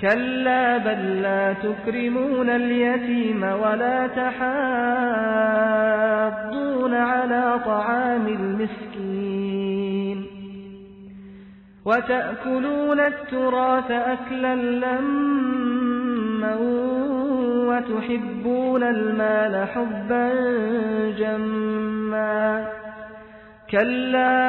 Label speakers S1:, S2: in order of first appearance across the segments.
S1: كلا بل لا تكرمون اليتيم ولا تحاضون على طعام المسكين وتأكلون التراث أكلا لما وتحبون المال حبا جما كلا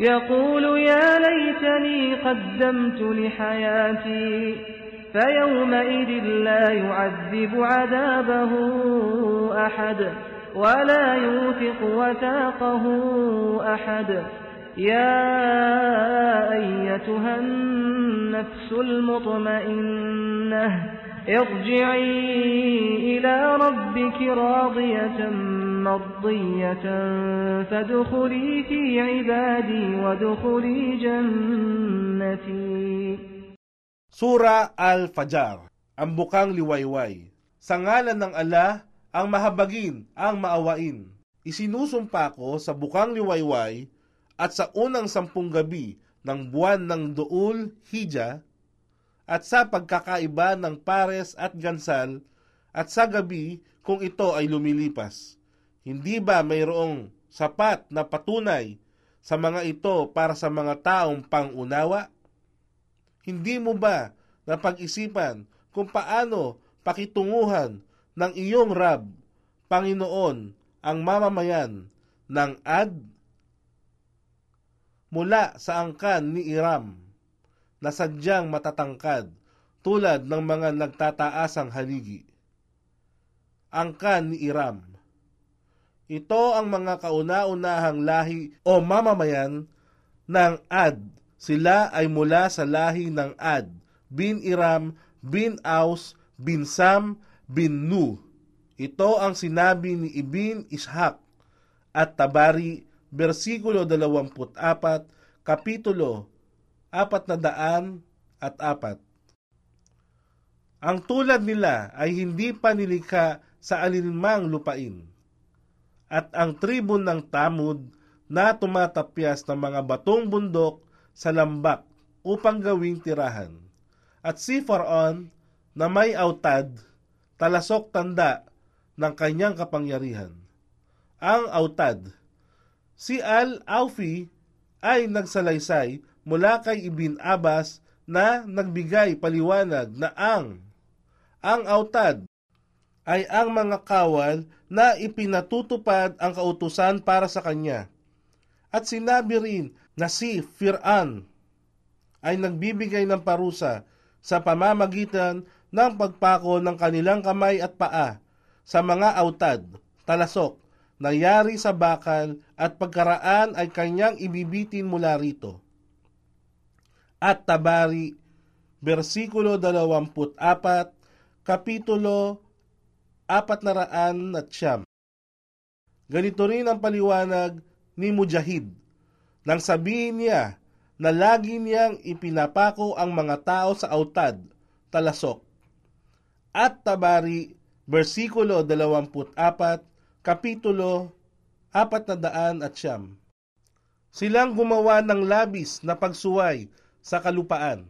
S1: يقول يا ليتني قدمت لحياتي فيومئذ لا يعذب عذابه أحد ولا يوثق وثاقه أحد. يا أيتها النفس المطمئنة ارجعي إلى ربك راضية مرضية فادخلي في عبادي وادخلي جنتي
S2: Sura Al-Fajr, ang bukang liwayway. Sa ngalan ng ala, ang mahabagin, ang maawain. Isinusumpa ko sa bukang liwayway at sa unang sampung gabi ng buwan ng Duul Hija at sa pagkakaiba ng pares at gansal at sa gabi kung ito ay lumilipas. Hindi ba mayroong sapat na patunay sa mga ito para sa mga taong pangunawa? Hindi mo ba napag-isipan kung paano pakitunguhan ng iyong Rab, Panginoon, ang mamamayan ng Ad? Mula sa angkan ni Iram, na sadyang matatangkad tulad ng mga nagtataasang haligi. Angkan ni Iram. Ito ang mga kauna-unahang lahi o mamamayan ng Ad sila ay mula sa lahi ng Ad, bin Iram, bin Aus, bin Sam, bin Nu. Ito ang sinabi ni Ibn Ishak at Tabari, versikulo 24, kapitulo 400 at 4. Ang tulad nila ay hindi pa nilikha sa alinmang lupain. At ang tribun ng Tamud na tumatapyas ng mga batong bundok sa lambak upang gawing tirahan. At si Faraon na may autad, talasok tanda ng kanyang kapangyarihan. Ang autad, si Al-Aufi ay nagsalaysay mula kay Ibn Abbas na nagbigay paliwanag na ang ang autad ay ang mga kawal na ipinatutupad ang kautusan para sa kanya. At sinabi rin na si Fir'an ay nagbibigay ng parusa sa pamamagitan ng pagpako ng kanilang kamay at paa sa mga autad, talasok, nayari sa bakal at pagkaraan ay kanyang ibibitin mula rito. At Tabari, versikulo 24, kapitulo 400 at siyam. Ganito rin ang paliwanag ni Mujahid nang sabihin niya na lagi niyang ipinapako ang mga tao sa autad, talasok. At Tabari, versikulo 24, kapitulo 400 at siyam. Silang gumawa ng labis na pagsuway sa kalupaan,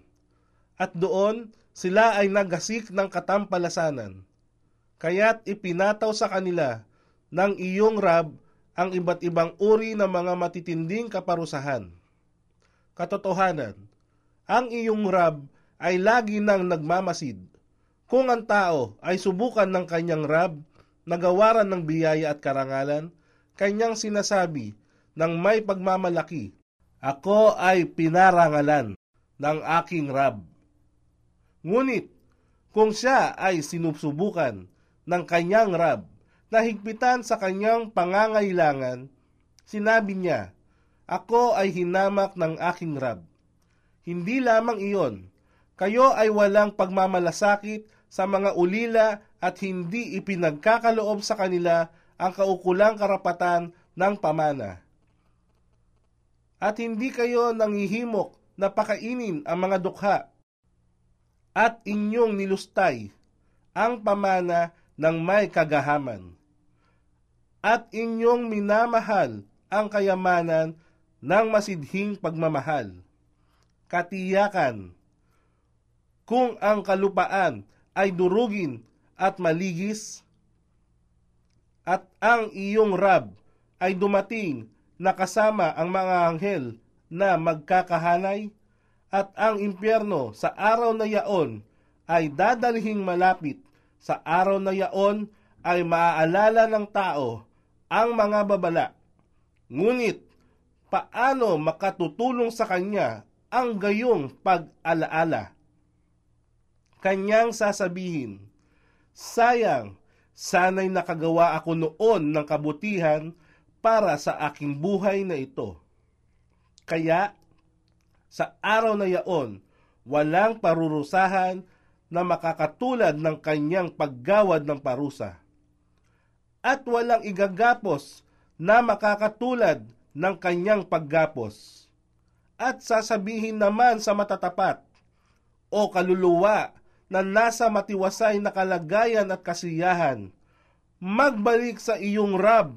S2: at doon sila ay nagasik ng katampalasanan. Kaya't ipinataw sa kanila ng iyong rab ang iba't ibang uri ng mga matitinding kaparusahan katotohanan. Ang iyong Rab ay lagi nang nagmamasid. Kung ang tao ay subukan ng kanyang Rab, nagawaran ng biyaya at karangalan, kanyang sinasabi ng may pagmamalaki, Ako ay pinarangalan ng aking Rab. Ngunit, kung siya ay sinusubukan ng kanyang Rab na higpitan sa kanyang pangangailangan, sinabi niya, ako ay hinamak ng aking Rab. Hindi lamang iyon, kayo ay walang pagmamalasakit sa mga ulila at hindi ipinagkakaloob sa kanila ang kaukulang karapatan ng pamana. At hindi kayo nangihimok na pakainin ang mga dukha at inyong nilustay ang pamana ng may kagahaman. At inyong minamahal ang kayamanan ng masidhing pagmamahal. Katiyakan, kung ang kalupaan ay durugin at maligis, at ang iyong rab ay dumating na kasama ang mga anghel na magkakahanay, at ang impyerno sa araw na yaon ay dadalhing malapit, sa araw na yaon ay maaalala ng tao ang mga babala. Ngunit paano makatutulong sa kanya ang gayong pag-alaala. Kanyang sasabihin, Sayang, sana'y nakagawa ako noon ng kabutihan para sa aking buhay na ito. Kaya, sa araw na yaon, walang parurusahan na makakatulad ng kanyang paggawad ng parusa. At walang igagapos na makakatulad ng kanyang paggapos. At sasabihin naman sa matatapat, o kaluluwa na nasa matiwasay na kalagayan at kasiyahan, magbalik sa iyong Rab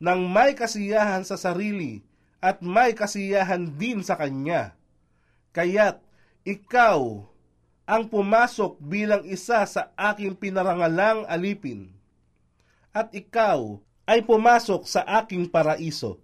S2: ng may kasiyahan sa sarili at may kasiyahan din sa Kanya. Kaya't ikaw ang pumasok bilang isa sa aking pinarangalang alipin. At ikaw ay pumasok sa aking paraiso.